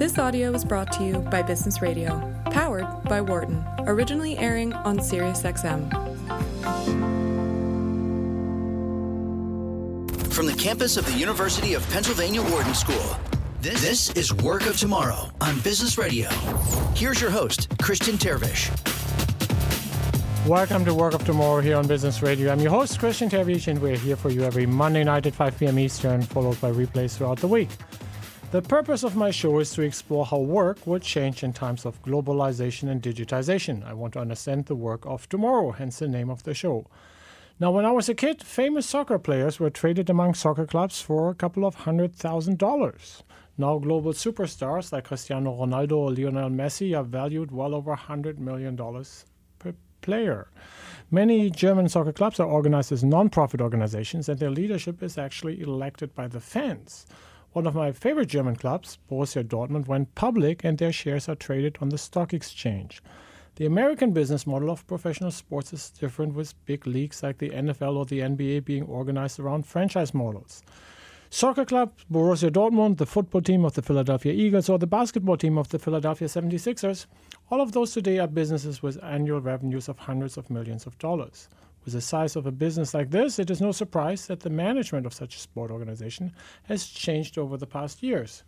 This audio is brought to you by Business Radio, powered by Wharton, originally airing on SiriusXM. From the campus of the University of Pennsylvania Wharton School, this, this is Work of Tomorrow on Business Radio. Here's your host, Christian Terwiesch. Welcome to Work of Tomorrow here on Business Radio. I'm your host, Christian Terwiesch, and we're here for you every Monday night at 5 p.m. Eastern, followed by replays throughout the week. The purpose of my show is to explore how work will change in times of globalization and digitization. I want to understand the work of tomorrow, hence the name of the show. Now, when I was a kid, famous soccer players were traded among soccer clubs for a couple of hundred thousand dollars. Now, global superstars like Cristiano Ronaldo or Lionel Messi are valued well over $100 million per player. Many German soccer clubs are organized as non profit organizations, and their leadership is actually elected by the fans. One of my favorite German clubs, Borussia Dortmund, went public and their shares are traded on the stock exchange. The American business model of professional sports is different, with big leagues like the NFL or the NBA being organized around franchise models. Soccer club Borussia Dortmund, the football team of the Philadelphia Eagles, or the basketball team of the Philadelphia 76ers, all of those today are businesses with annual revenues of hundreds of millions of dollars. With the size of a business like this, it is no surprise that the management of such a sport organization has changed over the past years.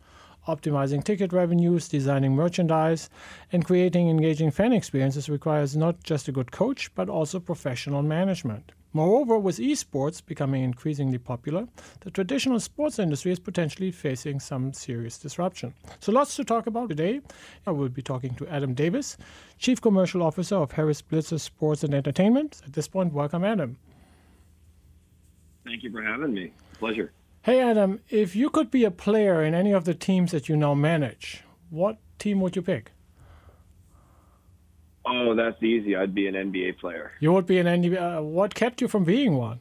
Optimizing ticket revenues, designing merchandise, and creating engaging fan experiences requires not just a good coach, but also professional management. Moreover, with esports becoming increasingly popular, the traditional sports industry is potentially facing some serious disruption. So, lots to talk about today. I will be talking to Adam Davis, Chief Commercial Officer of Harris Blitzer Sports and Entertainment. At this point, welcome, Adam. Thank you for having me. Pleasure. Hey, Adam, if you could be a player in any of the teams that you now manage, what team would you pick? Oh, that's easy. I'd be an NBA player. You would be an NBA. Uh, what kept you from being one?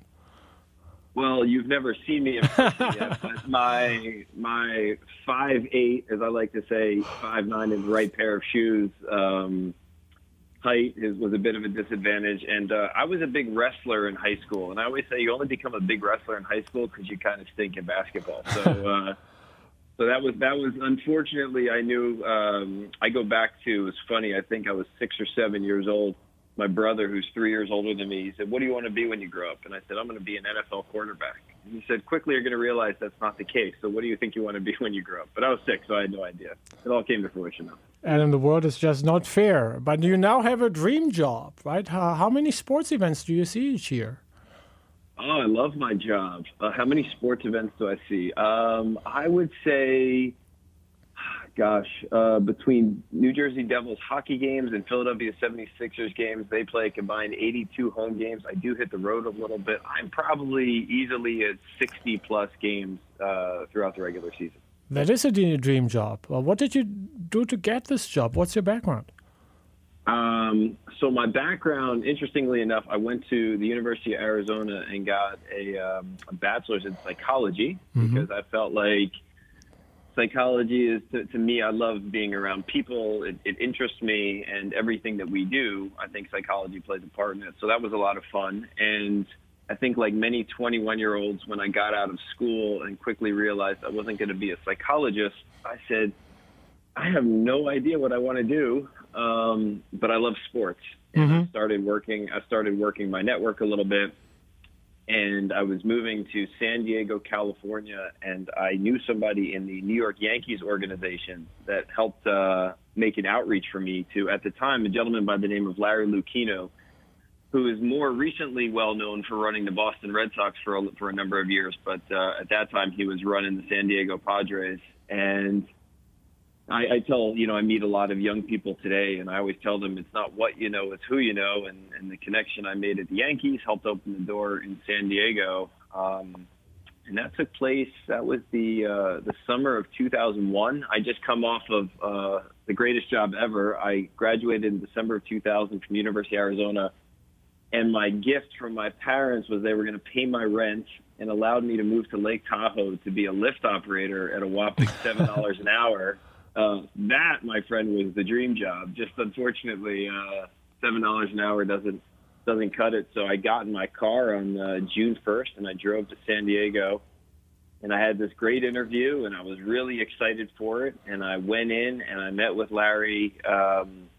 Well, you've never seen me in person yet, but my my five eight, as I like to say, five nine in the right pair of shoes. Um, height is was a bit of a disadvantage, and uh, I was a big wrestler in high school. And I always say you only become a big wrestler in high school because you kind of stink in basketball. So. Uh, so that was that was unfortunately I knew um, I go back to it's funny I think I was six or seven years old. My brother, who's three years older than me, he said, "What do you want to be when you grow up?" And I said, "I'm going to be an NFL quarterback." And he said, "Quickly, you're going to realize that's not the case. So what do you think you want to be when you grow up?" But I was six, so I had no idea. It all came to fruition though. And in the world is just not fair. But you now have a dream job, right? How, how many sports events do you see each year? Oh, I love my job. Uh, how many sports events do I see? Um, I would say, gosh, uh, between New Jersey Devils hockey games and Philadelphia 76ers games, they play combined 82 home games. I do hit the road a little bit. I'm probably easily at 60 plus games uh, throughout the regular season. That is a dream job. Well, what did you do to get this job? What's your background? Um, so my background, interestingly enough, I went to the University of Arizona and got a, um, a bachelor's in psychology mm-hmm. because I felt like psychology is to, to, me. I love being around people. It, it, interests me, and everything that we do, I think psychology plays a part in it. So that was a lot of fun. And I think, like many 21 year olds, when I got out of school and quickly realized I wasn't going to be a psychologist, I said, I have no idea what I want to do um, but I love sports. And mm-hmm. I started working. I started working my network a little bit, and I was moving to San Diego, California, and I knew somebody in the New York Yankees organization that helped uh, make an outreach for me to, at the time, a gentleman by the name of Larry Lucchino, who is more recently well known for running the Boston Red Sox for a, for a number of years, but uh, at that time he was running the San Diego Padres, and I, I tell you know I meet a lot of young people today, and I always tell them it's not what you know, it's who you know. And, and the connection I made at the Yankees helped open the door in San Diego, um, and that took place. That was the uh, the summer of 2001. I just come off of uh, the greatest job ever. I graduated in December of 2000 from University of Arizona, and my gift from my parents was they were going to pay my rent and allowed me to move to Lake Tahoe to be a lift operator at a whopping seven dollars an hour. Uh, that, my friend, was the dream job. Just unfortunately, uh, seven dollars an hour doesn't doesn't cut it. So I got in my car on uh, June 1st and I drove to San Diego. and I had this great interview, and I was really excited for it. And I went in and I met with Larry. Um,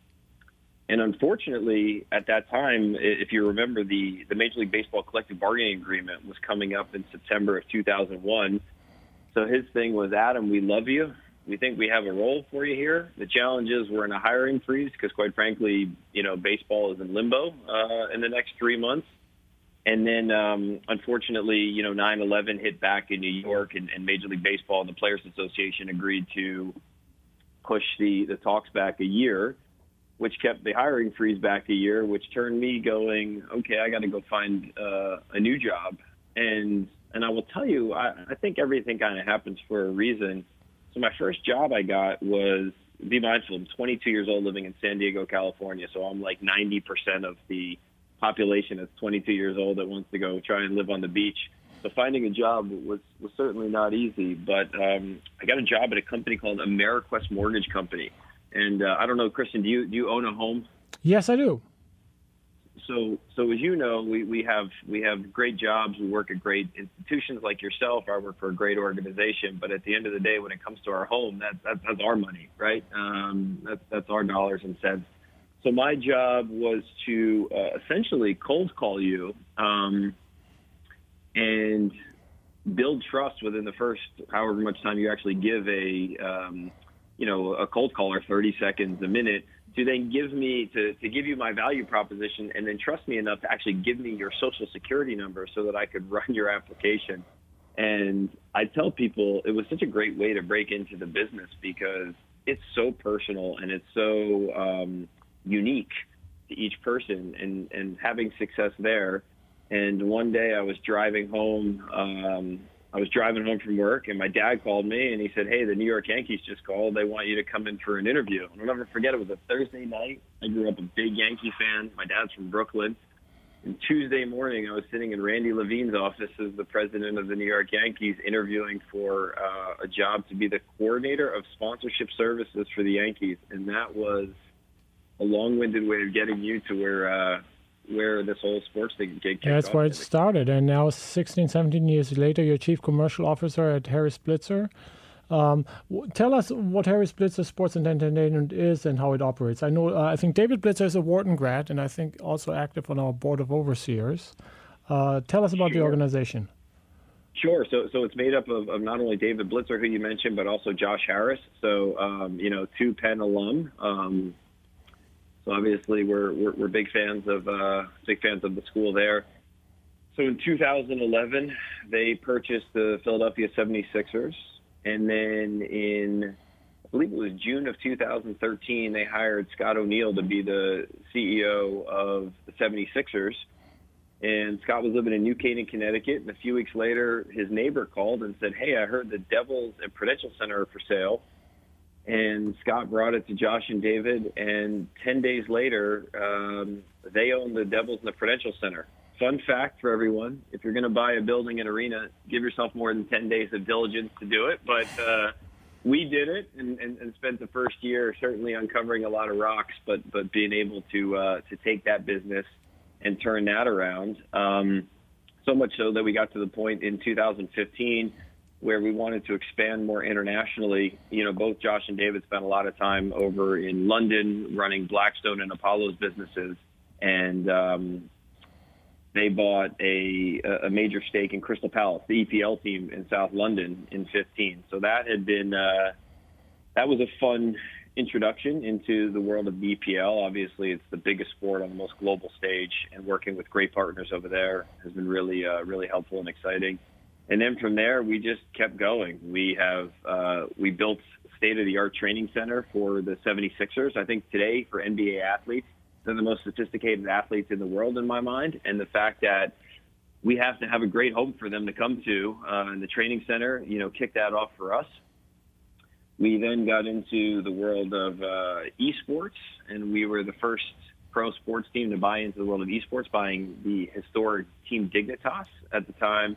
and unfortunately, at that time, if you remember, the the Major League Baseball collective bargaining agreement was coming up in September of 2001. So his thing was, Adam, we love you. We think we have a role for you here. The challenge is we're in a hiring freeze because, quite frankly, you know, baseball is in limbo uh, in the next three months. And then, um, unfortunately, you know, 9/11 hit back in New York, and, and Major League Baseball and the Players Association agreed to push the the talks back a year, which kept the hiring freeze back a year, which turned me going, okay, I got to go find uh, a new job. And and I will tell you, I, I think everything kind of happens for a reason. So my first job I got was be mindful. I'm 22 years old, living in San Diego, California. So I'm like 90% of the population that's 22 years old that wants to go try and live on the beach. So finding a job was was certainly not easy. But um, I got a job at a company called Ameriquest Mortgage Company, and uh, I don't know, Christian, do you do you own a home? Yes, I do. So so as you know, we, we have we have great jobs. We work at great institutions like yourself. I work for a great organization. But at the end of the day, when it comes to our home, that, that that's our money, right? Um, that's that's our dollars and cents. So my job was to uh, essentially cold call you um, and build trust within the first however much time you actually give a um, you know a cold caller 30 seconds a minute to then give me to, to give you my value proposition and then trust me enough to actually give me your social security number so that I could run your application. And I tell people it was such a great way to break into the business because it's so personal and it's so um, unique to each person and, and having success there. And one day I was driving home. Um, I was driving home from work, and my dad called me, and he said, "Hey, the New York Yankees just called. They want you to come in for an interview." And I'll never forget. It was a Thursday night. I grew up a big Yankee fan. My dad's from Brooklyn. And Tuesday morning, I was sitting in Randy Levine's office as the president of the New York Yankees, interviewing for uh, a job to be the coordinator of sponsorship services for the Yankees, and that was a long-winded way of getting you to where uh, where this whole sports thing kicked yeah, That's off. where it started. And now, 16, 17 years later, you're chief commercial officer at Harris Blitzer. Um, tell us what Harris Blitzer Sports and Entertainment is and how it operates. I know, uh, I think David Blitzer is a Wharton grad and I think also active on our board of overseers. Uh, tell us about sure. the organization. Sure. So, so it's made up of, of, not only David Blitzer, who you mentioned, but also Josh Harris. So, um, you know, two Penn alum. Um, so obviously, we're, we're, we're big fans of uh, big fans of the school there. So in 2011, they purchased the Philadelphia 76ers, and then in I believe it was June of 2013, they hired Scott O'Neill to be the CEO of the 76ers. And Scott was living in New Canaan, Connecticut. And a few weeks later, his neighbor called and said, Hey, I heard the Devils and Prudential Center are for sale and Scott brought it to Josh and David. And 10 days later, um, they own the Devils and the Prudential Center. Fun fact for everyone if you're going to buy a building and arena, give yourself more than 10 days of diligence to do it. But uh, we did it and, and, and spent the first year certainly uncovering a lot of rocks, but, but being able to, uh, to take that business and turn that around. Um, so much so that we got to the point in 2015 where we wanted to expand more internationally. You know, both Josh and David spent a lot of time over in London running Blackstone and Apollo's businesses, and um, they bought a, a major stake in Crystal Palace, the EPL team in South London in 15. So that had been uh, that was a fun introduction into the world of EPL. Obviously, it's the biggest sport on the most global stage, and working with great partners over there has been really uh, really helpful and exciting and then from there we just kept going. We have uh, we built state of the art training center for the 76ers. I think today for NBA athletes, they're the most sophisticated athletes in the world in my mind, and the fact that we have to have a great home for them to come to, uh, and the training center, you know, kicked that off for us. We then got into the world of uh, esports, and we were the first pro sports team to buy into the world of esports, buying the historic Team Dignitas at the time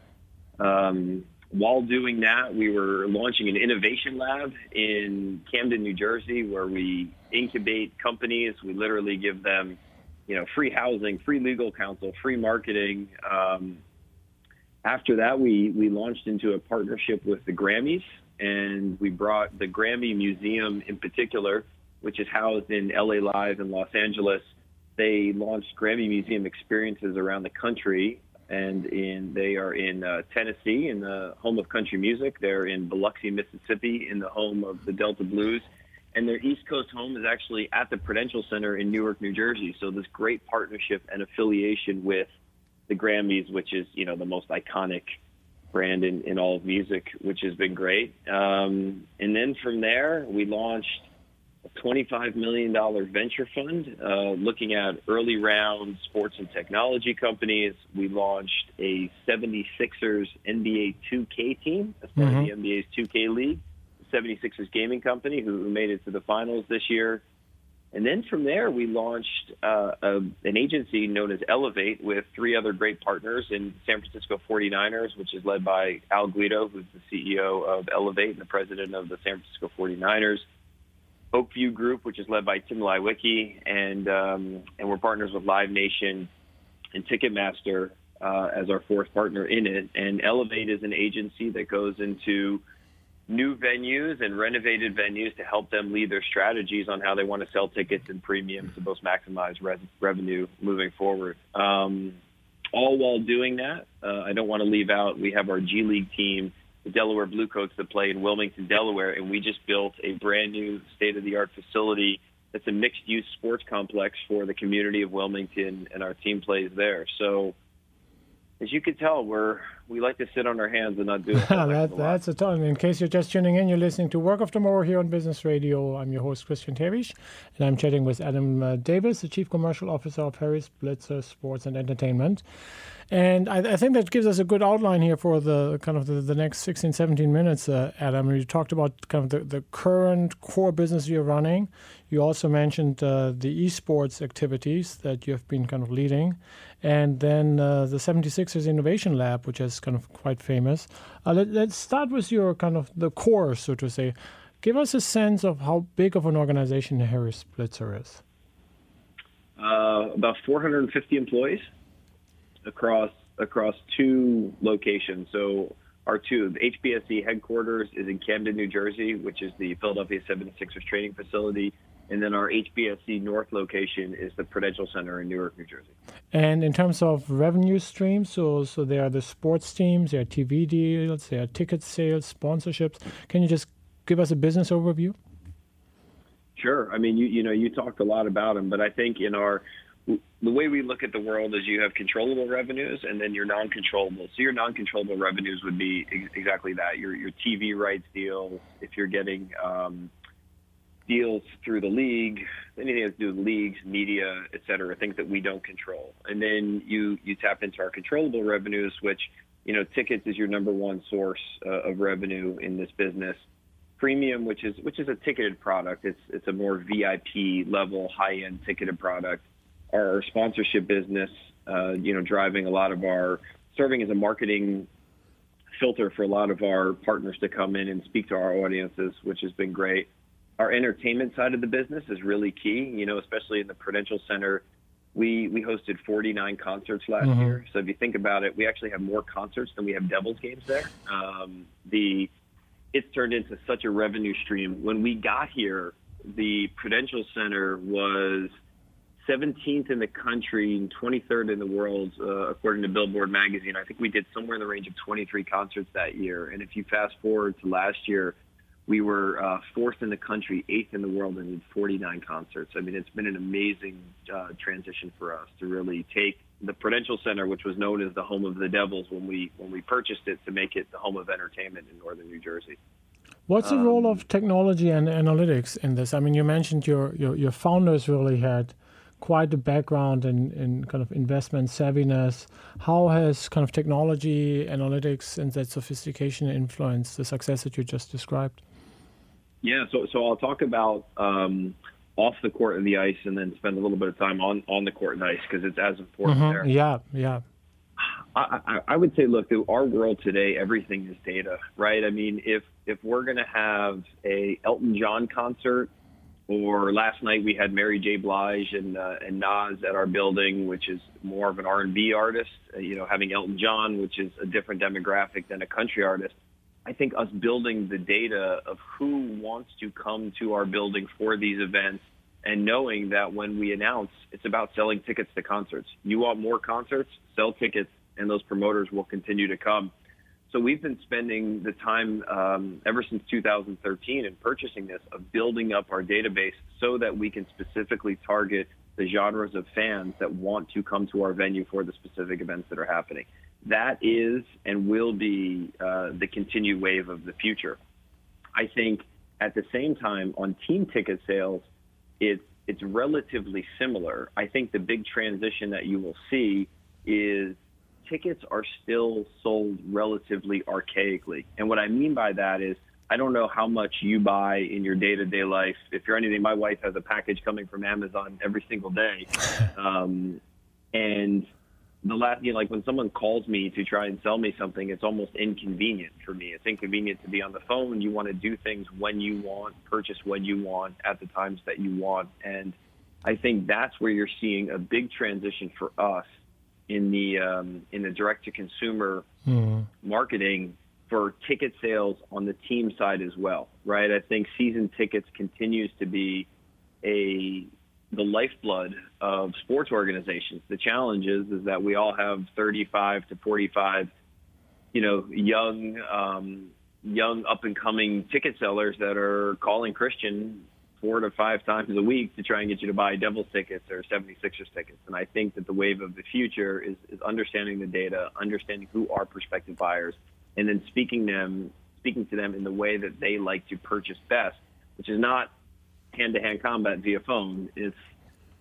um, while doing that, we were launching an innovation lab in Camden, New Jersey, where we incubate companies. We literally give them, you know, free housing, free legal counsel, free marketing, um, after that, we we launched into a partnership with the Grammys, and we brought the Grammy Museum in particular, which is housed in LA Live in Los Angeles. They launched Grammy Museum experiences around the country, and in they are in uh, Tennessee, in the home of country music. They're in Biloxi, Mississippi, in the home of the Delta Blues, and their East Coast home is actually at the Prudential Center in Newark, New Jersey. So this great partnership and affiliation with the Grammys, which is you know the most iconic brand in, in all of music, which has been great. Um, and then from there, we launched $25 million venture fund uh, looking at early round sports and technology companies. We launched a 76ers NBA 2K team as part mm-hmm. of the NBA's 2K League, 76ers gaming company who, who made it to the finals this year. And then from there, we launched uh, a, an agency known as Elevate with three other great partners in San Francisco 49ers, which is led by Al Guido, who's the CEO of Elevate and the president of the San Francisco 49ers. Oakview Group, which is led by Tim Leiweke, and um, and we're partners with Live Nation and Ticketmaster uh, as our fourth partner in it. And Elevate is an agency that goes into new venues and renovated venues to help them lead their strategies on how they want to sell tickets and premiums to both maximize re- revenue moving forward. Um, all while doing that, uh, I don't want to leave out, we have our G League team, the Delaware Bluecoats that play in Wilmington, Delaware, and we just built a brand new state of the art facility that's a mixed use sports complex for the community of Wilmington, and our team plays there. So, as you can tell, we're we like to sit on our hands and not do it. that, that's a ton. In case you're just tuning in, you're listening to Work of Tomorrow here on Business Radio. I'm your host, Christian Terwiesch, and I'm chatting with Adam uh, Davis, the Chief Commercial Officer of Harris Blitzer Sports and Entertainment. And I, I, think that gives us a good outline here for the kind of the, the next 16, 17 minutes, uh, Adam. You talked about kind of the, the current core business you're running. You also mentioned uh, the esports activities that you have been kind of leading. And then uh, the 76ers Innovation Lab, which is kind of quite famous. Uh, let, let's start with your kind of the core, so to say. Give us a sense of how big of an organization Harris Blitzer is. Uh, about 450 employees across across two locations. So our two, the HBSE headquarters is in Camden, New Jersey, which is the Philadelphia 76ers training facility. And then our HBSE North location is the Prudential Center in Newark, New Jersey. And in terms of revenue streams, so so there are the sports teams, there are TV deals, there are ticket sales, sponsorships. Can you just give us a business overview? Sure. I mean, you you know, you talked a lot about them, but I think in our the way we look at the world is you have controllable revenues and then your non-controllable. So your non-controllable revenues would be ex- exactly that. Your your TV rights deals, if you're getting um, deals through the league, anything that's to do with leagues, media, et cetera, things that we don't control. And then you you tap into our controllable revenues, which you know tickets is your number one source uh, of revenue in this business. Premium, which is which is a ticketed product, it's it's a more VIP level, high end ticketed product our sponsorship business, uh, you know, driving a lot of our serving as a marketing filter for a lot of our partners to come in and speak to our audiences, which has been great. Our entertainment side of the business is really key, you know, especially in the Prudential Center. We we hosted 49 concerts last mm-hmm. year. So if you think about it, we actually have more concerts than we have Devils games there. Um, the it's turned into such a revenue stream. When we got here, the Prudential Center was 17th in the country and 23rd in the world, uh, according to Billboard magazine. I think we did somewhere in the range of 23 concerts that year. And if you fast forward to last year, we were uh, fourth in the country, eighth in the world, and did 49 concerts. I mean, it's been an amazing uh, transition for us to really take the Prudential Center, which was known as the home of the Devils when we when we purchased it, to make it the home of entertainment in northern New Jersey. What's the um, role of technology and analytics in this? I mean, you mentioned your your, your founders really had quite a background in, in kind of investment savviness. How has kind of technology, analytics, and that sophistication influenced the success that you just described? Yeah, so so I'll talk about um, off the court and the ice, and then spend a little bit of time on on the court and ice because it's as important mm-hmm. there. Yeah, yeah. I, I, I would say, look, our world today, everything is data, right? I mean, if if we're going to have a Elton John concert or last night we had Mary J. Blige and uh, and Nas at our building, which is more of an R&B artist. Uh, you know, having Elton John, which is a different demographic than a country artist. I think us building the data of who wants to come to our building for these events and knowing that when we announce it's about selling tickets to concerts. You want more concerts, sell tickets, and those promoters will continue to come. So we've been spending the time um, ever since 2013 in purchasing this of building up our database so that we can specifically target the genres of fans that want to come to our venue for the specific events that are happening. That is and will be uh, the continued wave of the future. I think at the same time on team ticket sales, it's it's relatively similar. I think the big transition that you will see is tickets are still sold relatively archaically. And what I mean by that is I don't know how much you buy in your day to day life. If you're anything, my wife has a package coming from Amazon every single day. Um, and the last, you know, like when someone calls me to try and sell me something, it's almost inconvenient for me. It's inconvenient to be on the phone. You want to do things when you want, purchase when you want, at the times that you want. And I think that's where you're seeing a big transition for us in the um, in the direct to consumer mm-hmm. marketing for ticket sales on the team side as well, right? I think season tickets continues to be a the lifeblood of sports organizations. The challenge is is that we all have 35 to 45, you know, young um, young up and coming ticket sellers that are calling Christian four to five times a week to try and get you to buy Devils tickets or 76ers tickets. And I think that the wave of the future is, is understanding the data, understanding who are prospective buyers, and then speaking them speaking to them in the way that they like to purchase best, which is not hand-to-hand combat via phone. It's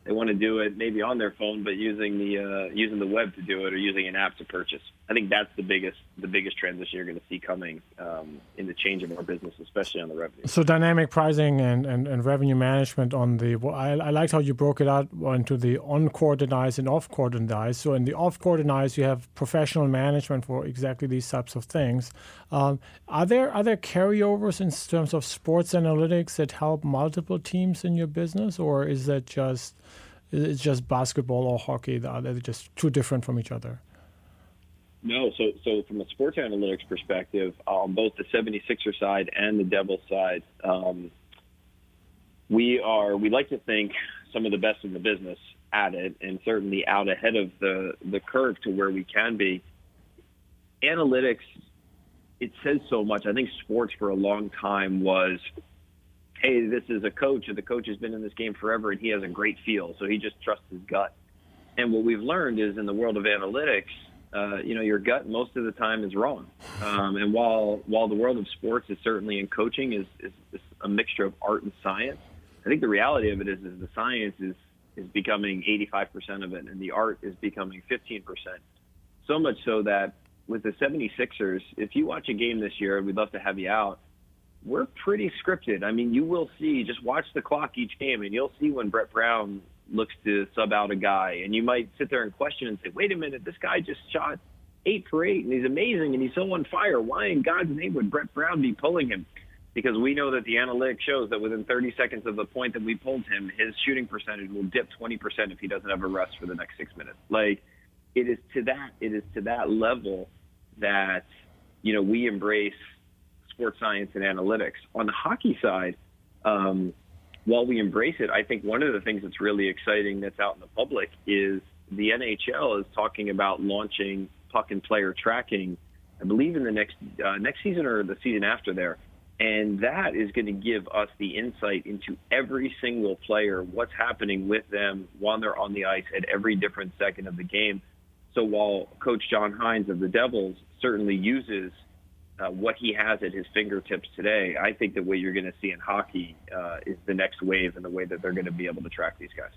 they want to do it maybe on their phone, but using the uh, using the web to do it or using an app to purchase. I think that's the biggest the biggest transition you're going to see coming um, in the change of our business, especially on the revenue. So dynamic pricing and, and, and revenue management on the. I, I liked how you broke it out into the on coordinates and off coordinates. So in the off coordinates, you have professional management for exactly these types of things. Um, are there are there carryovers in terms of sports analytics that help multiple teams in your business, or is that just it's just basketball or hockey. Are They're just too different from each other. No, so so from a sports analytics perspective, on both the 76er side and the Devils side, um, we are we like to think some of the best in the business at it, and certainly out ahead of the the curve to where we can be. Analytics, it says so much. I think sports for a long time was hey, this is a coach, and the coach has been in this game forever, and he has a great feel, so he just trusts his gut. And what we've learned is in the world of analytics, uh, you know, your gut most of the time is wrong. Um, and while while the world of sports is certainly in coaching is, is, is a mixture of art and science, I think the reality of it is, is the science is is becoming 85% of it, and the art is becoming 15%. So much so that with the 76ers, if you watch a game this year, and we'd love to have you out we're pretty scripted. I mean, you will see, just watch the clock each game, and you'll see when Brett Brown looks to sub out a guy, and you might sit there and question and say, wait a minute, this guy just shot eight for eight, and he's amazing, and he's so on fire. Why in God's name would Brett Brown be pulling him? Because we know that the analytics shows that within 30 seconds of the point that we pulled him, his shooting percentage will dip 20% if he doesn't have a rest for the next six minutes. Like, it is to that, it is to that level that, you know, we embrace – sports science and analytics. On the hockey side, um, while we embrace it, I think one of the things that's really exciting that's out in the public is the NHL is talking about launching puck and player tracking. I believe in the next uh, next season or the season after there, and that is going to give us the insight into every single player, what's happening with them while they're on the ice at every different second of the game. So while Coach John Hynes of the Devils certainly uses uh, what he has at his fingertips today, I think that what you're going to see in hockey uh, is the next wave in the way that they're going to be able to track these guys.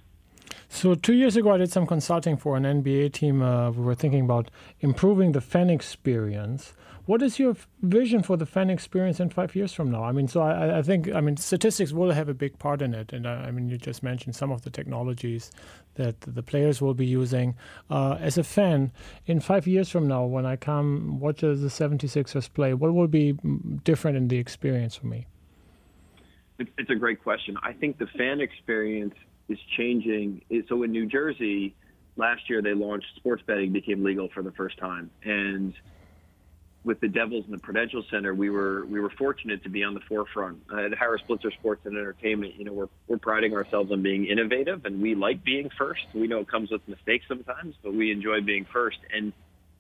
So two years ago, I did some consulting for an NBA team. Uh, we were thinking about improving the fan experience. What is your vision for the fan experience in five years from now? I mean, so I, I think I mean statistics will have a big part in it, and I, I, mean you just mentioned some of the technologies that the players will be using. Uh, as a fan, in five years from now, when I come watch the 76ers play, what will be different in the experience for me? It's, it's a great question. I think the fan experience is changing. So in New Jersey, last year they launched sports betting became legal for the first time, and with the Devils and the Prudential Center, we were we were fortunate to be on the forefront. Uh, at Harris Blitzer Sports and Entertainment, you know, we're we're priding ourselves on being innovative, and we like being first. We know it comes with mistakes sometimes, but we enjoy being first. And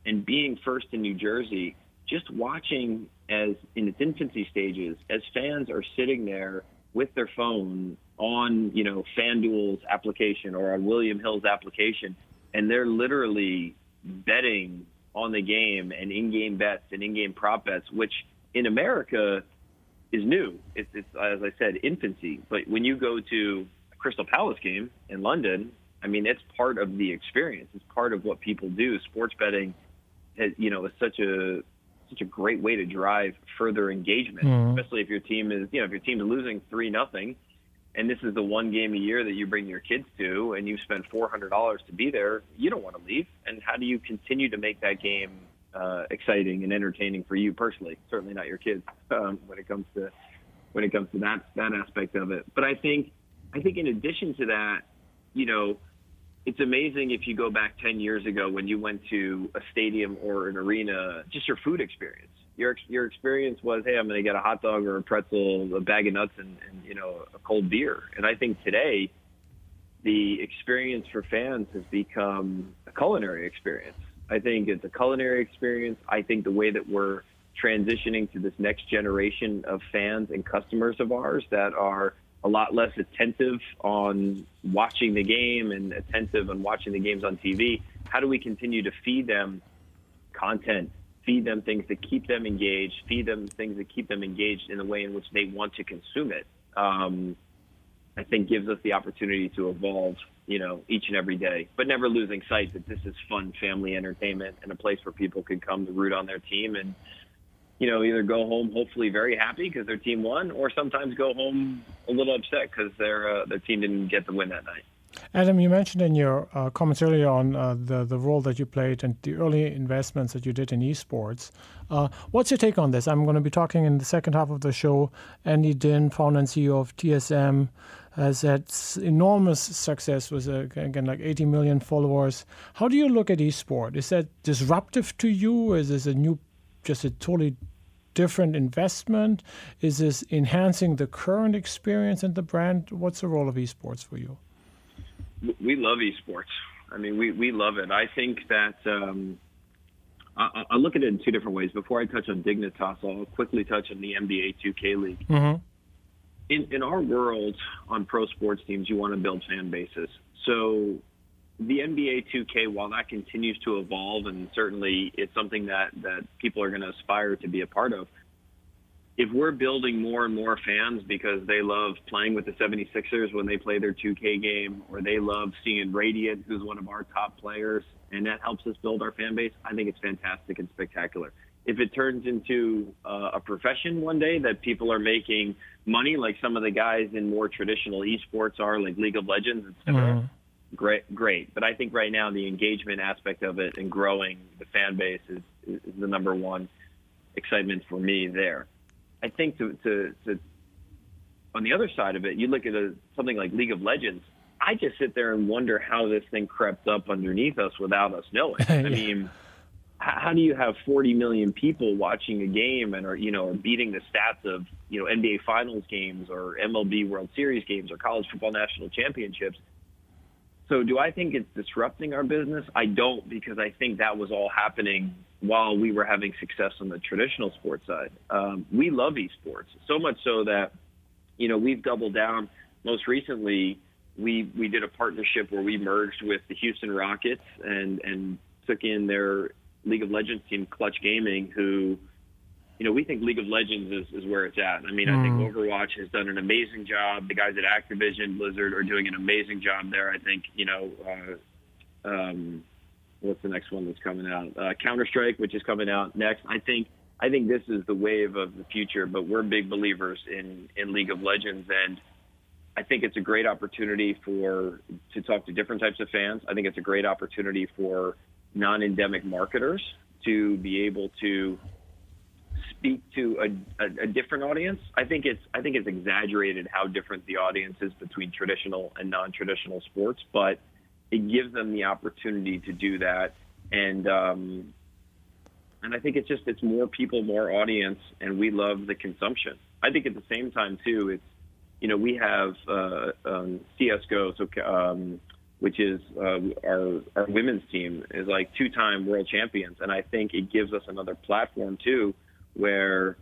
and being first in New Jersey, just watching as in its infancy stages, as fans are sitting there with their phone on, you know, FanDuel's application or on William Hill's application, and they're literally betting on the game and in-game bets and in-game prop bets, which in America is new. It's, it's as I said, infancy. But when you go to a Crystal Palace game in London, I mean, it's part of the experience. It's part of what people do. Sports betting, has, you know, is such a such a great way to drive further engagement, mm-hmm. especially if your team is, you know, if your team is losing three nothing, and this is the one game a year that you bring your kids to, and you spend four hundred dollars to be there, you don't want to leave. And how do you continue to make that game uh, exciting and entertaining for you personally? Certainly not your kids um, when it comes to when it comes to that that aspect of it. But I think I think in addition to that, you know, it's amazing if you go back 10 years ago when you went to a stadium or an arena, just your food experience. Your your experience was, hey, I'm going to get a hot dog or a pretzel, a bag of nuts, and, and you know a cold beer. And I think today, the experience for fans has become a culinary experience. I think it's a culinary experience. I think the way that we're transitioning to this next generation of fans and customers of ours that are a lot less attentive on watching the game and attentive on watching the games on TV. How do we continue to feed them content, feed them things that keep them engaged, feed them things that keep them engaged in the way in which they want to consume it? Um, I think gives us the opportunity to evolve, you know, each and every day, but never losing sight that this is fun family entertainment and a place where people can come to root on their team and you know, either go home hopefully very happy because their team won, or sometimes go home a little upset because their uh, their team didn't get the win that night. Adam, you mentioned in your uh, comments earlier on uh, the the role that you played and the early investments that you did in esports. Uh, what's your take on this? I'm going to be talking in the second half of the show. Andy Dinh, founder and CEO of TSM, has had enormous success with uh, again like 80 million followers. How do you look at esport? Is that disruptive to you? Is this a new just a totally different investment? Is this enhancing the current experience and the brand? What's the role of esports for you? We love esports. I mean, we, we love it. I think that um, I, I look at it in two different ways. Before I touch on Dignitas, I'll quickly touch on the NBA 2K League. Mm-hmm. In, in our world, on pro sports teams, you want to build fan bases. So the NBA 2K, while that continues to evolve, and certainly it's something that, that people are going to aspire to be a part of, if we're building more and more fans because they love playing with the 76ers when they play their 2K game, or they love seeing Radiant, who's one of our top players, and that helps us build our fan base, I think it's fantastic and spectacular. If it turns into uh, a profession one day that people are making money, like some of the guys in more traditional esports are, like League of Legends, etc., mm-hmm great, great. But I think right now the engagement aspect of it and growing the fan base is, is the number one excitement for me there. I think to, to, to on the other side of it, you look at a, something like League of Legends. I just sit there and wonder how this thing crept up underneath us without us knowing. I mean, how do you have 40 million people watching a game and are you know beating the stats of you know NBA Finals games or MLB World Series games or college football national championships? So do I think it's disrupting our business? I don't because I think that was all happening while we were having success on the traditional sports side. Um, we love esports so much so that you know we've doubled down. Most recently, we we did a partnership where we merged with the Houston Rockets and and took in their League of Legends team, Clutch Gaming, who you know, we think League of Legends is, is where it's at. I mean, mm. I think mm. Overwatch has done an amazing job. The guys at Activision Blizzard are doing an amazing job there. I think, you know, uh, um, what's the next one that's coming out? Uh, Counter Strike, which is coming out next. I think I think this is the wave of the future. But we're big believers in in League of Legends, and I think it's a great opportunity for to talk to different types of fans. I think it's a great opportunity for non-endemic marketers to be able to speak to a, a, a, different audience. I think it's I think it's exaggerated how different the audience is between traditional and non-traditional sports, but it gives them the opportunity to do that, and um, and I think it's just it's more people, more audience, and we love the consumption. I think at the same time too, it's you know we have uh, um, CS:GO, so um, which is uh, our our women's team is like two-time world champions, and I think it gives us another platform too, where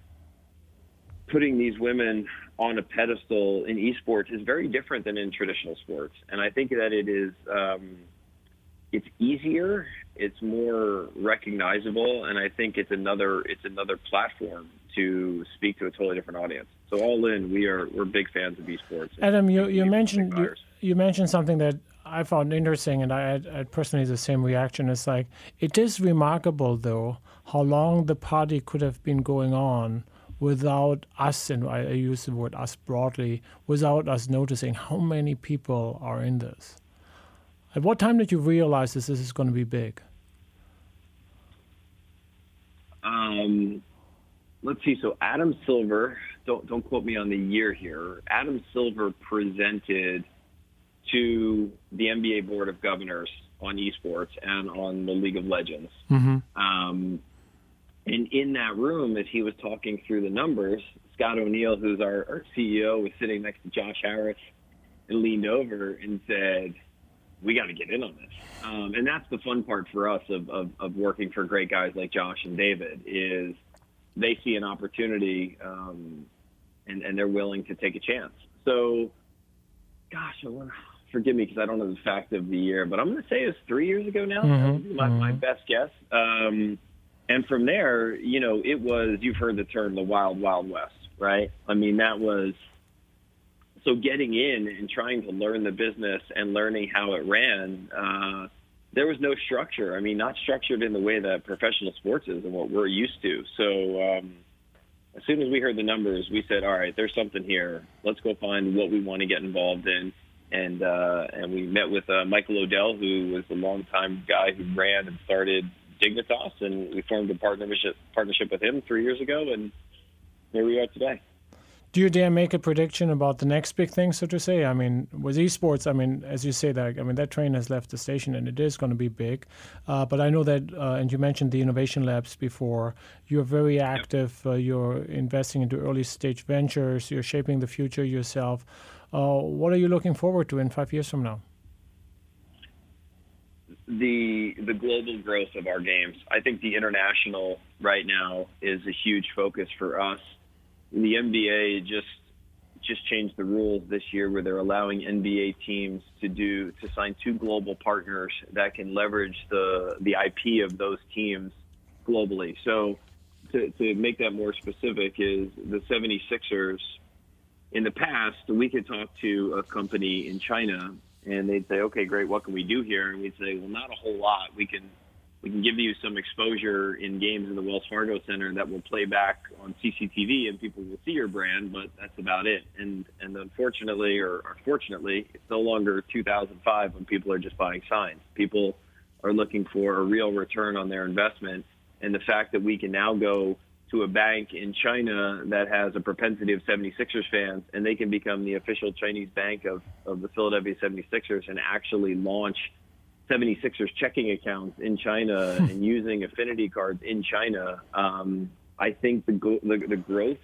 putting these women on a pedestal in esports is very different than in traditional sports, and I think that it is um, it's easier, it's more recognizable, and I think it's another it's another platform to speak to a totally different audience. So all in, we are we're big fans of esports. Adam, you, you mentioned you, you mentioned something that I found interesting, and I I had personally the same reaction. It's like it is remarkable, though, how long the party could have been going on without us, and I use the word us broadly, without us noticing how many people are in this. At what time did you realize this, this is going to be big? Um, let's see. So Adam Silver, don't don't quote me on the year here. Adam Silver presented to the NBA Board of Governors on esports and on the League of Legends. Mm-hmm. Um, and in that room, as he was talking through the numbers, Scott O'Neill, who's our, our CEO, was sitting next to Josh Harris and leaned over and said, "We got to get in on this." Um, and that's the fun part for us of, of, of, working for great guys like Josh and David is they see an opportunity um, and, and they're willing to take a chance. So, gosh, to forgive me because I don't know the fact of the year, but I'm going to say it's three years ago now. Mm-hmm. My, mm-hmm. my, best guess. Um, and from there, you know, it was, you've heard the term the wild, wild west, right? I mean, that was, so getting in and trying to learn the business and learning how it ran, uh, there was no structure. I mean, not structured in the way that professional sports is and what we're used to. So, um, as soon as we heard the numbers, we said, all right, there's something here. Let's go find what we want to get involved in and uh, and we met with uh, Michael O'Dell, who was a longtime guy who ran and started Dignitas, and we formed a partnership partnership with him three years ago, and here we are today. Do you dare make a prediction about the next big thing, so to say? I mean, with esports, I mean, as you say that, I mean, that train has left the station and it is going to be big. Uh, but I know that, uh, and you mentioned the innovation labs before. You're very active. Uh, you're investing into early stage ventures. You're shaping the future yourself. Uh, what are you looking forward to in five years from now? The the global growth of our games. I think the international right now is a huge focus for us. The NBA just just changed the rules this year where they're allowing NBA teams to do to sign two global partners that can leverage the the IP of those teams globally. So to, to make that more specific is the 76ers in the past, we could talk to a company in China and they'd say, okay, great, what can we do here? And we'd say, well, not a whole lot. We can we can give you some exposure in games in the Wells Fargo Center that will play back on CCTV and people will see your brand, but that's about it. And and unfortunately or, or fortunately, it's no longer 2005 when people are just buying signs. People are looking for a real return on their investment, and the fact that we can now go to a bank in China that has a propensity of 76ers fans, and they can become the official Chinese bank of, of the Philadelphia 76ers and actually launch 76ers checking accounts in China and using affinity cards in China. Um, I think the, the, the growth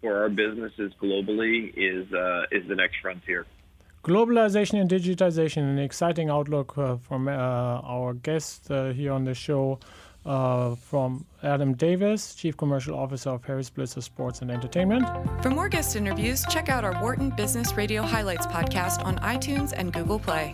for our businesses globally is uh, is the next frontier. Globalization and digitization, an exciting outlook uh, from uh, our guest uh, here on the show uh, from Adam Davis, Chief Commercial Officer of Harris Blitzer Sports and Entertainment. For more guest interviews, check out our Wharton Business Radio Highlights podcast on iTunes and Google Play.